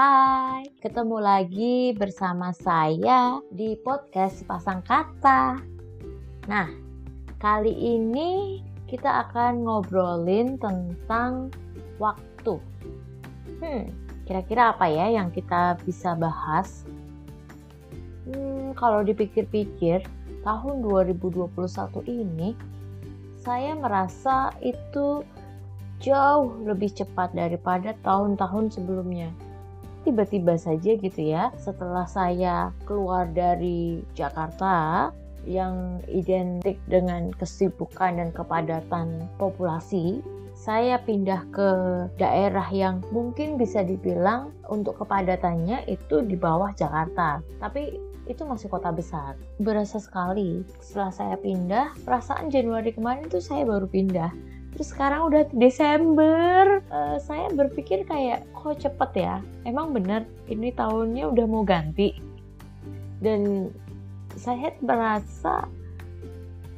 Hai, ketemu lagi bersama saya di podcast Pasang Kata. Nah, kali ini kita akan ngobrolin tentang waktu. Hmm, kira-kira apa ya yang kita bisa bahas? Hmm, kalau dipikir-pikir, tahun 2021 ini saya merasa itu jauh lebih cepat daripada tahun-tahun sebelumnya tiba-tiba saja gitu ya setelah saya keluar dari Jakarta yang identik dengan kesibukan dan kepadatan populasi saya pindah ke daerah yang mungkin bisa dibilang untuk kepadatannya itu di bawah Jakarta. Tapi itu masih kota besar. Berasa sekali setelah saya pindah perasaan Januari kemarin itu saya baru pindah terus sekarang udah Desember. Uh, saya berpikir kayak kok cepet ya? Emang bener ini tahunnya udah mau ganti? Dan saya merasa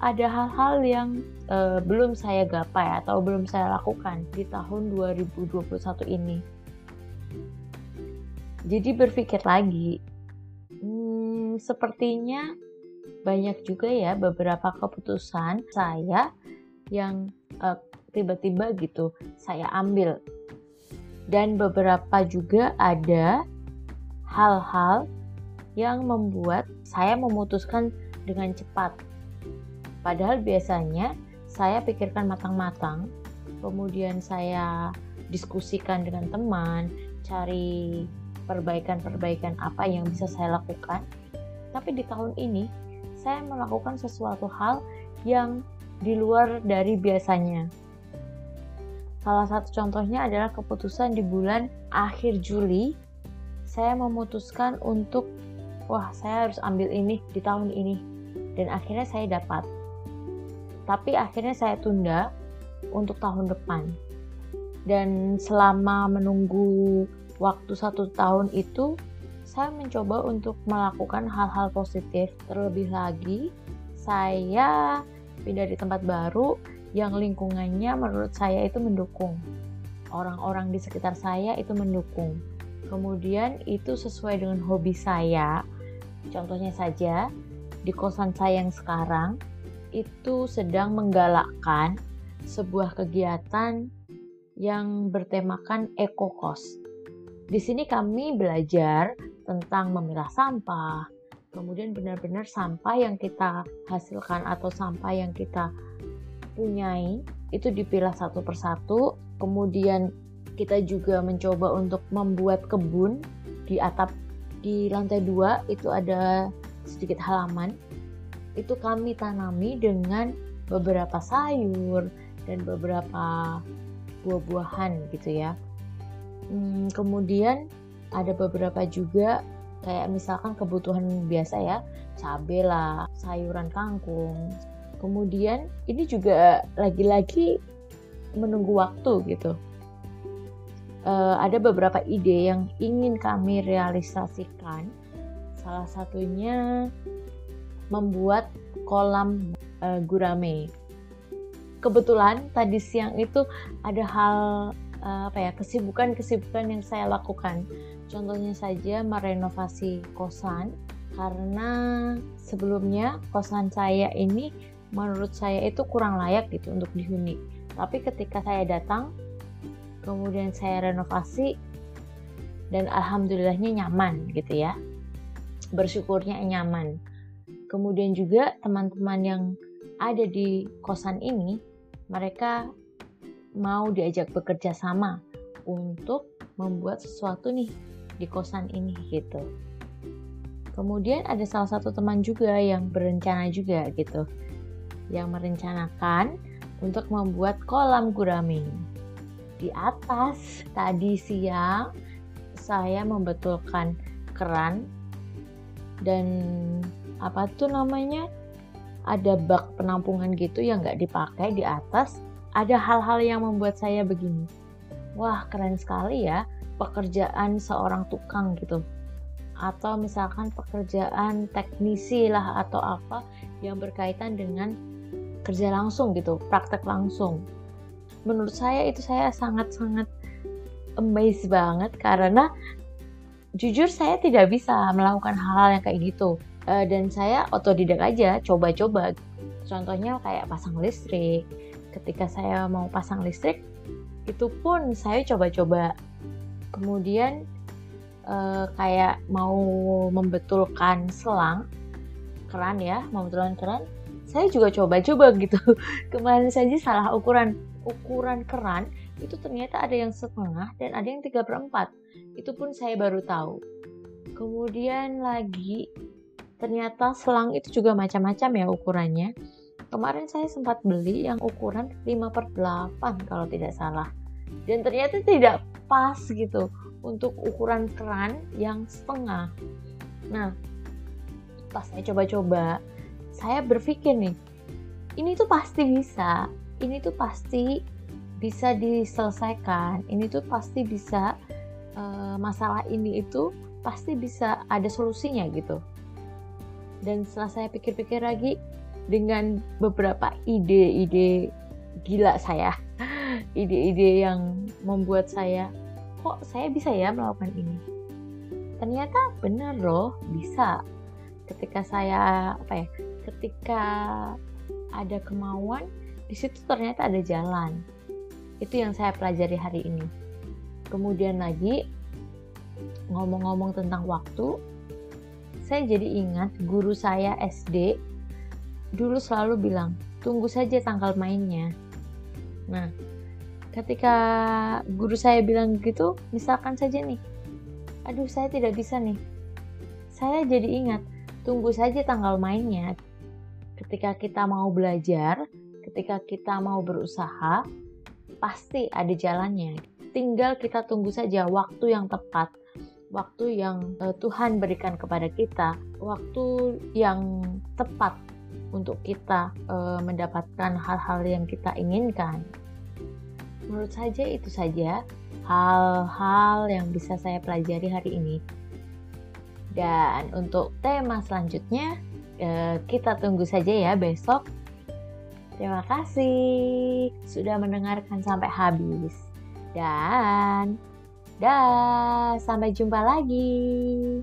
ada hal-hal yang uh, belum saya gapai atau belum saya lakukan di tahun 2021 ini. Jadi berpikir lagi hmm, sepertinya banyak juga ya beberapa keputusan saya yang uh, tiba-tiba gitu saya ambil. Dan beberapa juga ada hal-hal yang membuat saya memutuskan dengan cepat. Padahal biasanya saya pikirkan matang-matang kemudian saya diskusikan dengan teman cari perbaikan-perbaikan apa yang bisa saya lakukan. Tapi di tahun ini saya melakukan sesuatu hal yang di luar dari biasanya Salah satu contohnya adalah keputusan di bulan akhir Juli. Saya memutuskan untuk, wah saya harus ambil ini di tahun ini. Dan akhirnya saya dapat. Tapi akhirnya saya tunda untuk tahun depan. Dan selama menunggu waktu satu tahun itu, saya mencoba untuk melakukan hal-hal positif. Terlebih lagi, saya pindah di tempat baru yang lingkungannya menurut saya itu mendukung. Orang-orang di sekitar saya itu mendukung. Kemudian itu sesuai dengan hobi saya. Contohnya saja, di kosan saya yang sekarang itu sedang menggalakkan sebuah kegiatan yang bertemakan eco cost. Di sini kami belajar tentang memilah sampah, kemudian benar-benar sampah yang kita hasilkan atau sampah yang kita punyai itu dipilah satu persatu. Kemudian kita juga mencoba untuk membuat kebun di atap di lantai dua itu ada sedikit halaman. Itu kami tanami dengan beberapa sayur dan beberapa buah-buahan gitu ya. Hmm, kemudian ada beberapa juga kayak misalkan kebutuhan biasa ya cabai lah sayuran kangkung kemudian ini juga lagi-lagi menunggu waktu gitu. Uh, ada beberapa ide yang ingin kami realisasikan. Salah satunya membuat kolam uh, gurame. Kebetulan tadi siang itu ada hal uh, apa ya kesibukan-kesibukan yang saya lakukan. Contohnya saja merenovasi kosan karena sebelumnya kosan saya ini menurut saya itu kurang layak gitu untuk dihuni. Tapi ketika saya datang, kemudian saya renovasi dan alhamdulillahnya nyaman gitu ya. Bersyukurnya nyaman. Kemudian juga teman-teman yang ada di kosan ini, mereka mau diajak bekerja sama untuk membuat sesuatu nih di kosan ini gitu. Kemudian ada salah satu teman juga yang berencana juga gitu yang merencanakan untuk membuat kolam gurame. Di atas tadi siang saya membetulkan keran dan apa tuh namanya? Ada bak penampungan gitu yang nggak dipakai di atas. Ada hal-hal yang membuat saya begini. Wah keren sekali ya pekerjaan seorang tukang gitu. Atau misalkan pekerjaan teknisi lah atau apa yang berkaitan dengan kerja langsung gitu, praktek langsung. Menurut saya itu saya sangat-sangat amazed banget karena jujur saya tidak bisa melakukan hal-hal yang kayak gitu. Uh, dan saya otodidak aja coba-coba. Contohnya kayak pasang listrik. Ketika saya mau pasang listrik itu pun saya coba-coba. Kemudian uh, kayak mau membetulkan selang keran ya membetulkan keran saya juga coba-coba gitu. Kemarin saja salah ukuran ukuran keran itu ternyata ada yang setengah dan ada yang tiga per 4 itu pun saya baru tahu. Kemudian lagi ternyata selang itu juga macam-macam ya ukurannya. Kemarin saya sempat beli yang ukuran 5 per 8 kalau tidak salah. Dan ternyata tidak pas gitu untuk ukuran keran yang setengah. Nah pas saya coba-coba saya berpikir nih ini tuh pasti bisa ini tuh pasti bisa diselesaikan ini tuh pasti bisa uh, masalah ini itu pasti bisa ada solusinya gitu. Dan setelah saya pikir-pikir lagi dengan beberapa ide-ide gila saya ide-ide yang membuat saya kok saya bisa ya melakukan ini? Ternyata benar loh bisa. Ketika saya apa ya ketika ada kemauan di situ ternyata ada jalan itu yang saya pelajari hari ini. Kemudian lagi, ngomong-ngomong tentang waktu, saya jadi ingat guru saya SD dulu selalu bilang, tunggu saja tanggal mainnya. Nah, ketika guru saya bilang gitu, misalkan saja nih, aduh saya tidak bisa nih. Saya jadi ingat, tunggu saja tanggal mainnya. Ketika kita mau belajar, ketika kita mau berusaha, pasti ada jalannya. Tinggal kita tunggu saja waktu yang tepat, waktu yang uh, Tuhan berikan kepada kita, waktu yang tepat untuk kita uh, mendapatkan hal-hal yang kita inginkan. Menurut saja itu saja hal-hal yang bisa saya pelajari hari ini. Dan untuk tema selanjutnya, kita tunggu saja ya besok Terima kasih sudah mendengarkan sampai habis. Dan dah, sampai jumpa lagi.